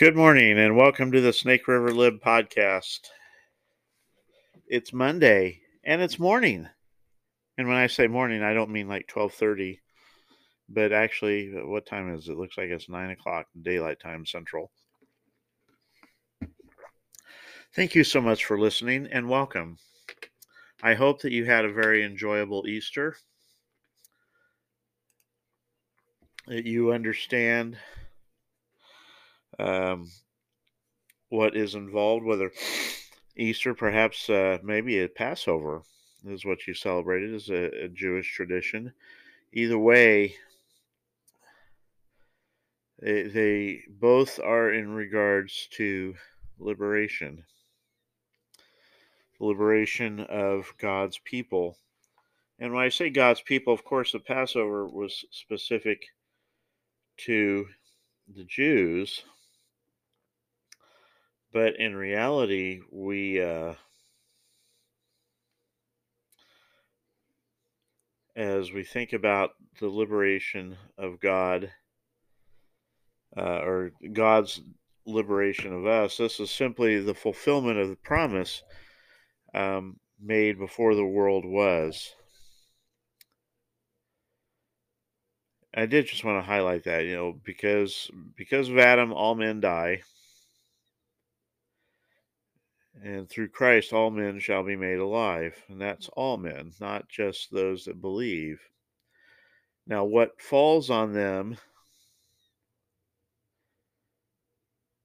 Good morning and welcome to the Snake River Lib podcast. It's Monday and it's morning. And when I say morning, I don't mean like 1230, but actually, what time is it? it looks like it's 9 o'clock daylight time central. Thank you so much for listening and welcome. I hope that you had a very enjoyable Easter. That you understand um, what is involved, whether Easter, perhaps uh, maybe a Passover is what you celebrated as a, a Jewish tradition. Either way, they, they both are in regards to liberation, liberation of God's people. And when I say God's people, of course, the Passover was specific to the Jews but in reality, we, uh, as we think about the liberation of God, uh, or God's liberation of us, this is simply the fulfillment of the promise um, made before the world was. I did just want to highlight that, you know, because because of Adam, all men die. And through Christ, all men shall be made alive. And that's all men, not just those that believe. Now, what falls on them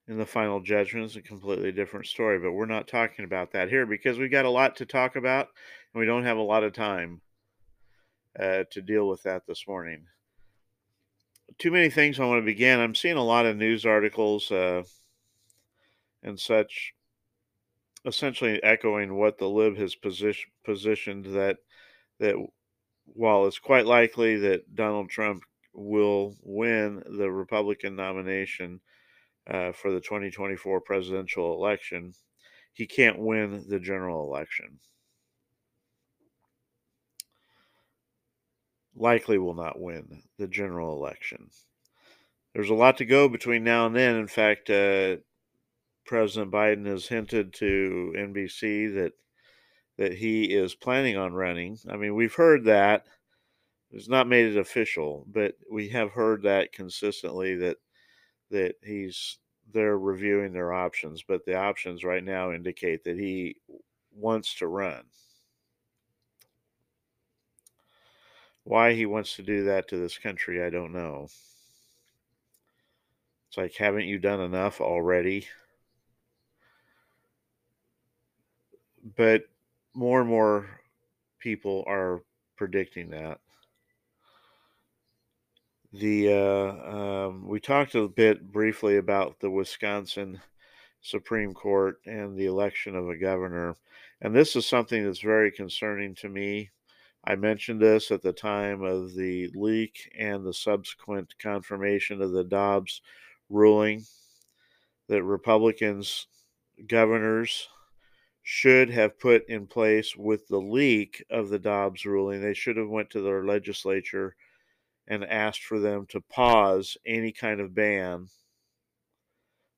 in the final judgment is a completely different story, but we're not talking about that here because we've got a lot to talk about and we don't have a lot of time uh, to deal with that this morning. Too many things I want to begin. I'm seeing a lot of news articles uh, and such essentially echoing what the lib has position, positioned that that while it's quite likely that Donald Trump will win the Republican nomination uh, for the 2024 presidential election, he can't win the general election. Likely will not win the general election. There's a lot to go between now and then. In fact, uh, President Biden has hinted to NBC that that he is planning on running. I mean, we've heard that. It's not made it official, but we have heard that consistently that that he's they're reviewing their options, but the options right now indicate that he wants to run. Why he wants to do that to this country, I don't know. It's like, haven't you done enough already? But more and more people are predicting that. The uh, um, we talked a bit briefly about the Wisconsin Supreme Court and the election of a governor, and this is something that's very concerning to me. I mentioned this at the time of the leak and the subsequent confirmation of the Dobbs ruling that Republicans governors should have put in place with the leak of the Dobbs ruling. They should have went to their legislature and asked for them to pause any kind of ban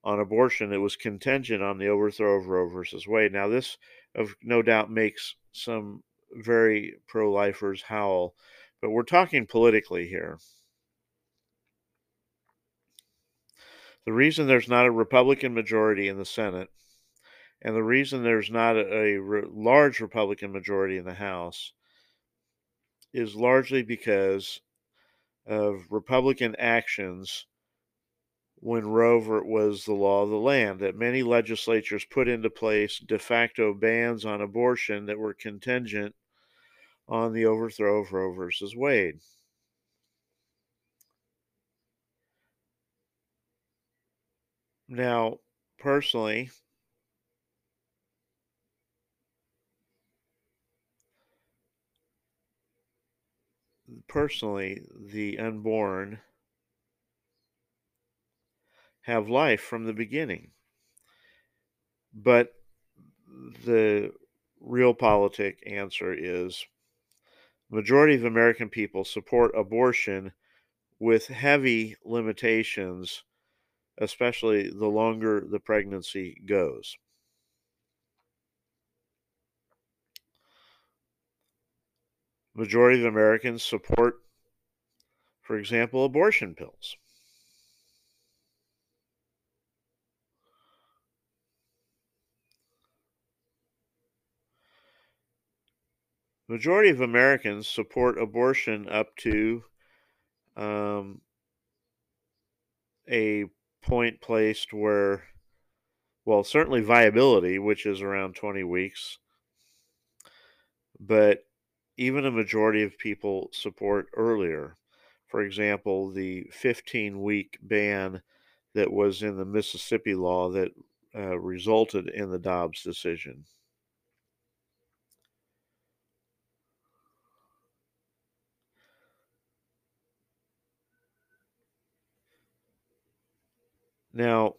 on abortion that was contingent on the overthrow of Roe versus Wade. Now, this, of no doubt, makes some very pro-lifers howl, but we're talking politically here. The reason there's not a Republican majority in the Senate and the reason there's not a, a re- large Republican majority in the House is largely because of Republican actions when Roe was the law of the land, that many legislatures put into place de facto bans on abortion that were contingent on the overthrow of Roe versus Wade. Now, personally, personally, the unborn have life from the beginning. But the realpolitik answer is majority of American people support abortion with heavy limitations especially the longer the pregnancy goes. Majority of Americans support, for example, abortion pills. Majority of Americans support abortion up to um, a point placed where, well, certainly viability, which is around 20 weeks, but even a majority of people support earlier. For example, the 15 week ban that was in the Mississippi law that uh, resulted in the Dobbs decision. Now,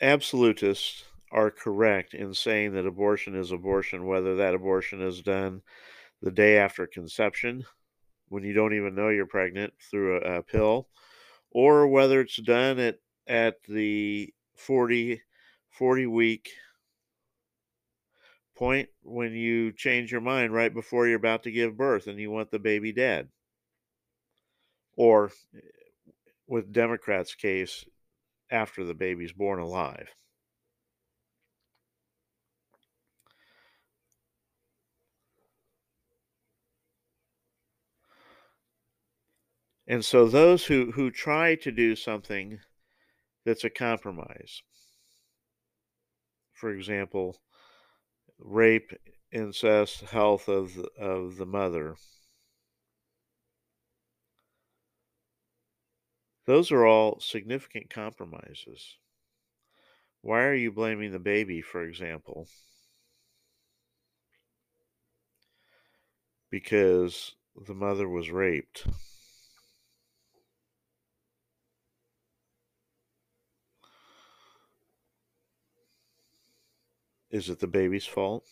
absolutists are correct in saying that abortion is abortion, whether that abortion is done the day after conception, when you don't even know you're pregnant through a, a pill, or whether it's done at, at the 40, 40 week point when you change your mind right before you're about to give birth and you want the baby dead. Or eh, with Democrats' case, after the baby's born alive. And so those who, who try to do something that's a compromise, for example, rape, incest, health of the, of the mother, those are all significant compromises. Why are you blaming the baby, for example? Because the mother was raped. Is it the baby's fault?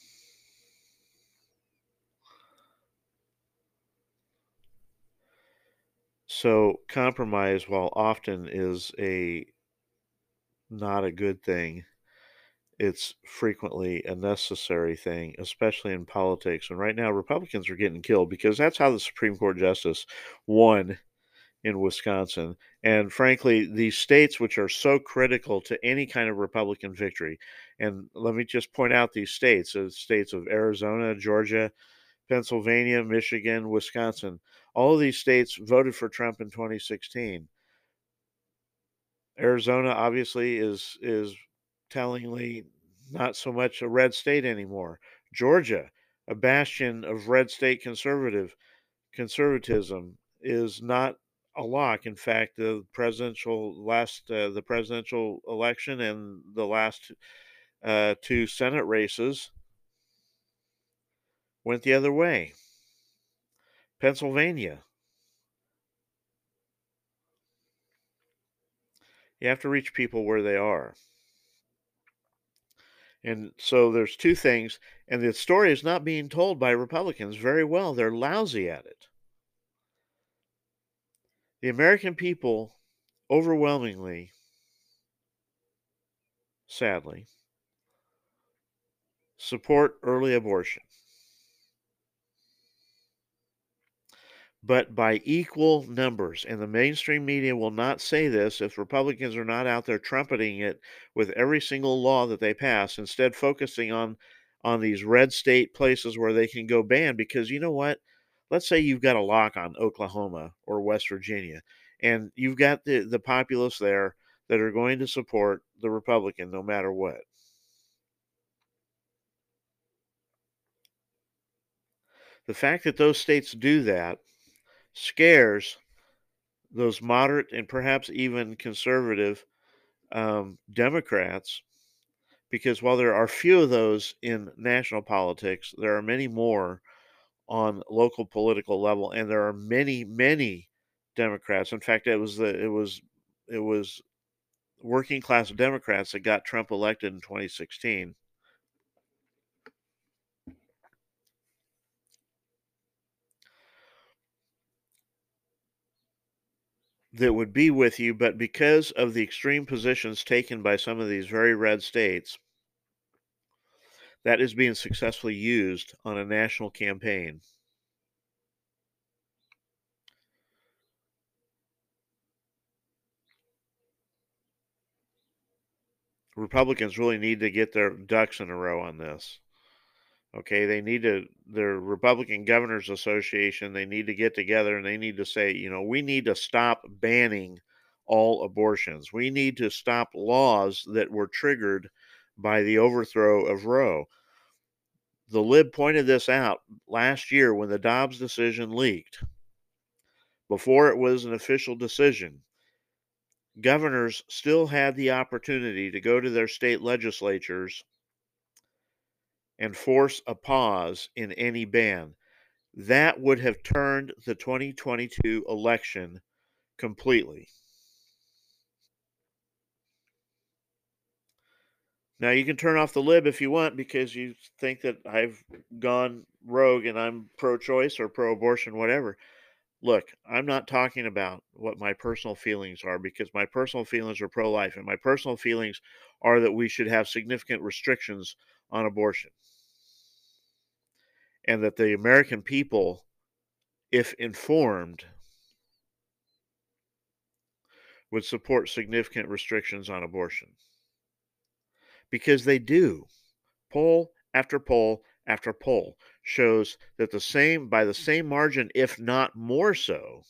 So compromise, while often is a not a good thing, it's frequently a necessary thing, especially in politics. And right now, Republicans are getting killed because that's how the Supreme Court justice won in Wisconsin. And frankly, these states which are so critical to any kind of Republican victory, and let me just point out these states, the states of Arizona, Georgia, Pennsylvania, Michigan, Wisconsin, all of these states voted for Trump in 2016. Arizona obviously is is tellingly not so much a red state anymore. Georgia, a bastion of red state conservative conservatism, is not a lock. In fact, the presidential last uh, the presidential election and the last uh, two Senate races went the other way. Pennsylvania. You have to reach people where they are. And so there's two things, and the story is not being told by Republicans very well. They're lousy at it. The American people overwhelmingly, sadly, support early abortion. But by equal numbers, and the mainstream media will not say this if Republicans are not out there trumpeting it with every single law that they pass, instead focusing on on these red state places where they can go ban because you know what? Let's say you've got a lock on Oklahoma or West Virginia, and you've got the, the populace there that are going to support the Republican no matter what. The fact that those states do that scares those moderate and perhaps even conservative um, Democrats because while there are few of those in national politics, there are many more on local political level, and there are many, many Democrats. In fact, it was the it was it was working class Democrats that got Trump elected in 2016. that would be with you, but because of the extreme positions taken by some of these very red states, that is being successfully used on a national campaign. Republicans really need to get their ducks in a row on this. Okay, they need to, their Republican Governors Association, they need to get together and they need to say, you know, we need to stop banning all abortions. We need to stop laws that were triggered by the overthrow of Roe. The lib pointed this out last year when the Dobbs decision leaked. Before it was an official decision, governors still had the opportunity to go to their state legislatures and force a pause in any ban. That would have turned the 2022 election completely. Now you can turn off the lib if you want because you think that I've gone rogue and I'm pro-choice or pro-abortion, whatever. Look, I'm not talking about what my personal feelings are because my personal feelings are pro-life and my personal feelings are that we should have significant restrictions on abortion. And that the American people, if informed, would support significant restrictions on abortion because they do. Poll after poll after poll shows that the same, by the same margin, if not more so,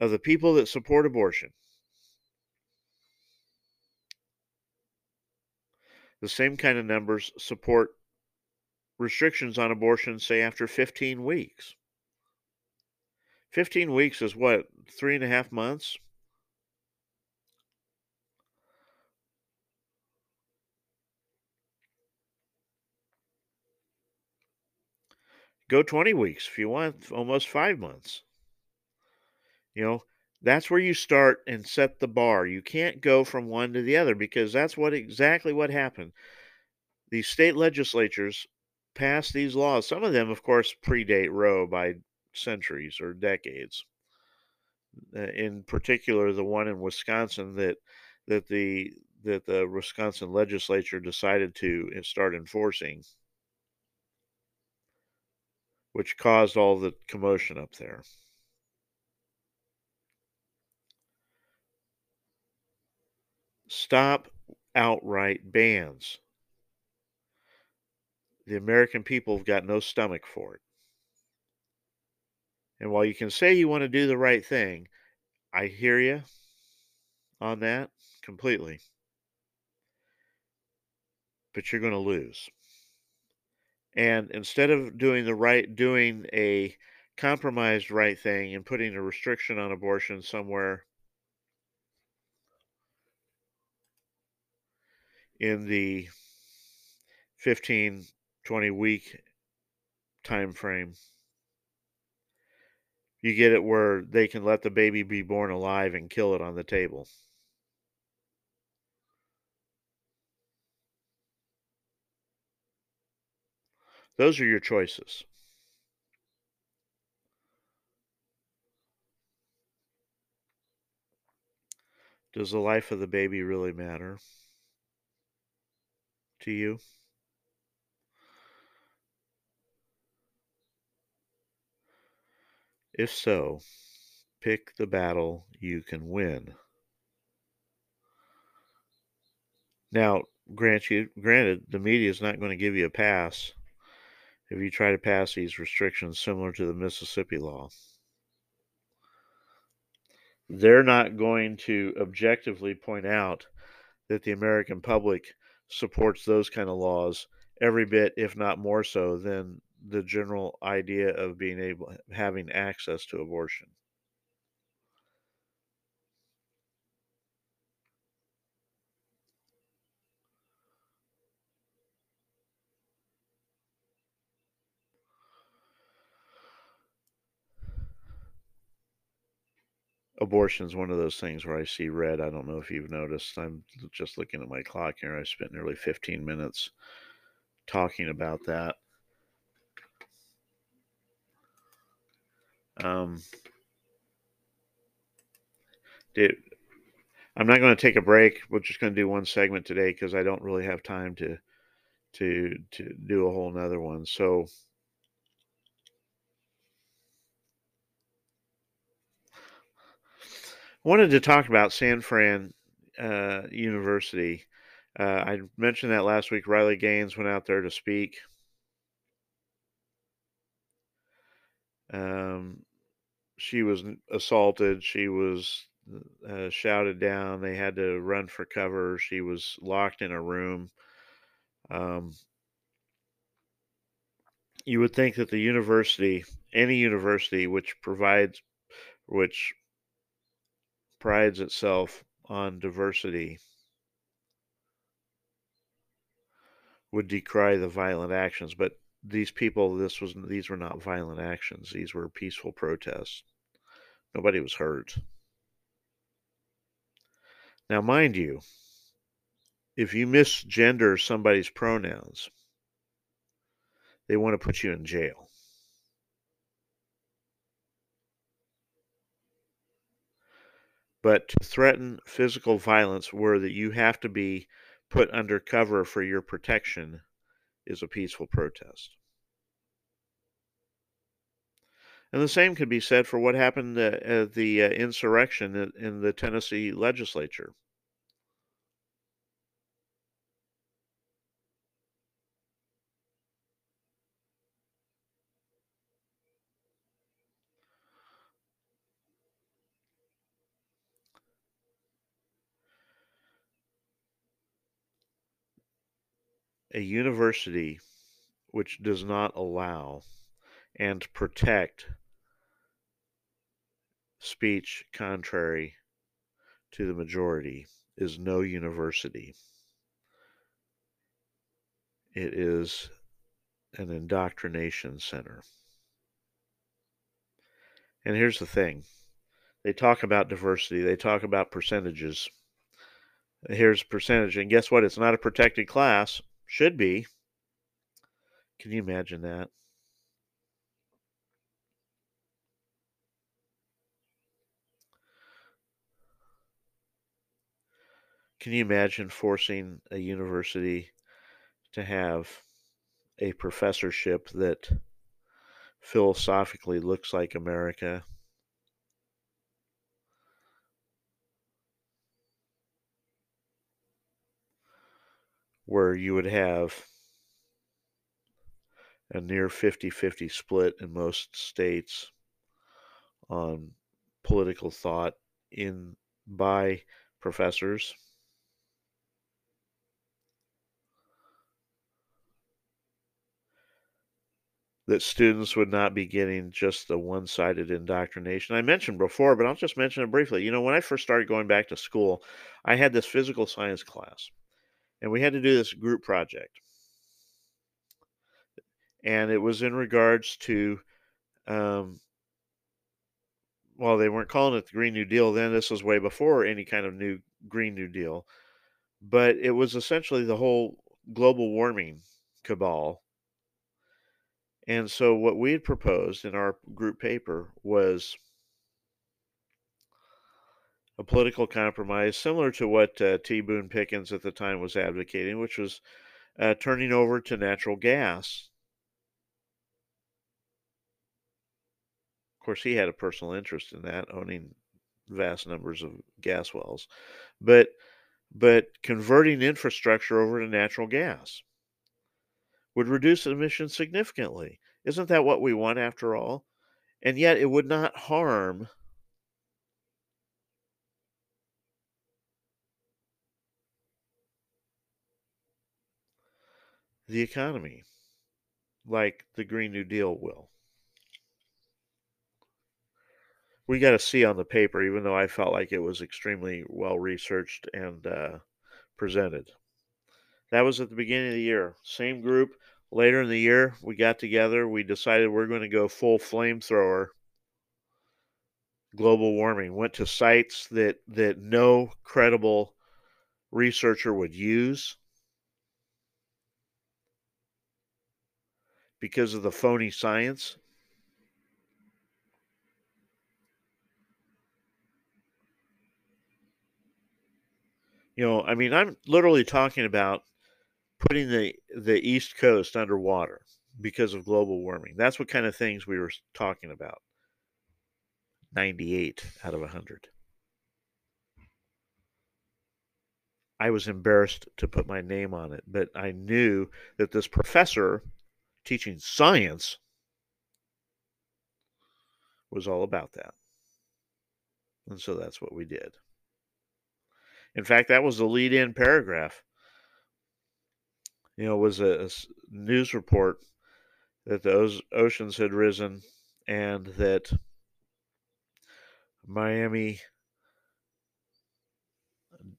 of the people that support abortion, the same kind of numbers support restrictions on abortion, say, after 15 weeks. 15 weeks is what, three and a half months? Go 20 weeks if you want, almost five months. You know, that's where you start and set the bar. You can't go from one to the other because that's what exactly what happened. The state legislatures passed these laws. Some of them, of course, predate Roe by centuries or decades. Uh, in particular, the one in Wisconsin that that the that the Wisconsin legislature decided to uh, start enforcing which caused all the commotion up there. Stop outright bans. The American people have got no stomach for it. And while you can say you want to do the right thing, I hear you on that completely. But you're going to lose. And instead of doing the right, doing a compromised right thing and putting a restriction on abortion somewhere in the 15, 20 week time frame, you get it where they can let the baby be born alive and kill it on the table. Those are your choices. Does the life of the baby really matter to you? If so, pick the battle you can win. Now, grant you, granted, the media is not going to give you a pass if you try to pass these restrictions similar to the Mississippi law. They're not going to objectively point out that the American public supports those kind of laws every bit, if not more so, than the general idea of being able having access to abortion. Abortion is one of those things where I see red. I don't know if you've noticed. I'm just looking at my clock here. I spent nearly 15 minutes talking about that. Um, it, I'm not going to take a break. We're just going to do one segment today because I don't really have time to to to do a whole nother one. So wanted to talk about San Fran uh, University. Uh, I mentioned that last week. Riley Gaines went out there to speak. Um, she was assaulted. She was uh, shouted down. They had to run for cover. She was locked in a room. Um, you would think that the university, any university which provides, which prides itself on diversity, would decry the violent actions. But these people, this was these were not violent actions. These were peaceful protests. Nobody was hurt. Now, mind you, if you misgender somebody's pronouns, they want to put you in jail. But to threaten physical violence where that you have to be put under cover for your protection is a peaceful protest. And the same could be said for what happened at the uh, insurrection in the Tennessee legislature. A university which does not allow and protect speech contrary to the majority is no university. It is an indoctrination center. And here's the thing they talk about diversity, they talk about percentages. Here's percentage, and guess what? It's not a protected class. Should be. Can you imagine that? Can you imagine forcing a university to have a professorship that philosophically looks like America? Where you would have a near 50 50 split in most states on political thought in by professors that students would not be getting just the one sided indoctrination. I mentioned before, but I'll just mention it briefly. You know, when I first started going back to school, I had this physical science class, and we had to do this group project. And it was in regards to, um, well, they weren't calling it the Green New Deal then. This was way before any kind of new Green New Deal. But it was essentially the whole global warming cabal and so, what we had proposed in our group paper was a political compromise similar to what uh, T. Boone Pickens at the time was advocating, which was uh, turning over to natural gas. Of course, he had a personal interest in that, owning vast numbers of gas wells, but but converting infrastructure over to natural gas would reduce emissions significantly. Isn't that what we want after all? And yet it would not harm the economy like the Green New Deal will. We got to see on the paper, even though I felt like it was extremely well researched and uh, presented. That was at the beginning of the year. Same group. Later in the year, we got together. We decided we're going to go full flamethrower global warming. Went to sites that that no credible researcher would use because of the phony science. You know, I mean, I'm literally talking about putting the the East Coast underwater because of global warming. That's what kind of things we were talking about. 98 out of 100. I was embarrassed to put my name on it, but I knew that this professor teaching science was all about that. And so that's what we did. In fact, that was the lead in paragraph. You know, was a, a news report that the oceans had risen and that Miami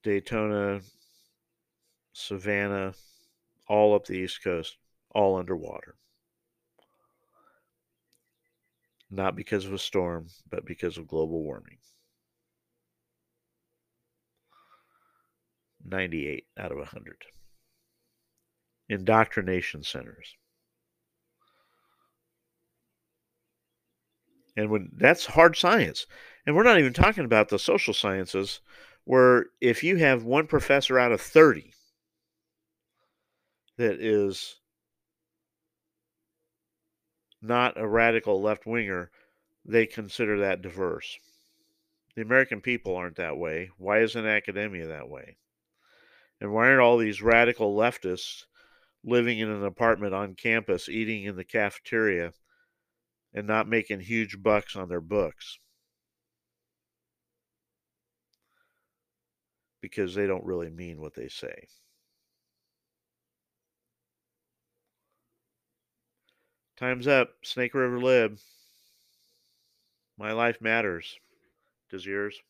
Daytona, Savannah, all up the East Coast, all underwater. Not because of a storm, but because of global warming. 98 out of 100. Indoctrination centers. And when that's hard science. And we're not even talking about the social sciences where if you have one professor out of 30 that is not a radical left winger, they consider that diverse. The American people aren't that way. Why isn't academia that way? And why aren't all these radical leftists living in an apartment on campus, eating in the cafeteria, and not making huge bucks on their books? because they don't really mean what they say. Time's up. Snake River Lib. My life matters. Does yours?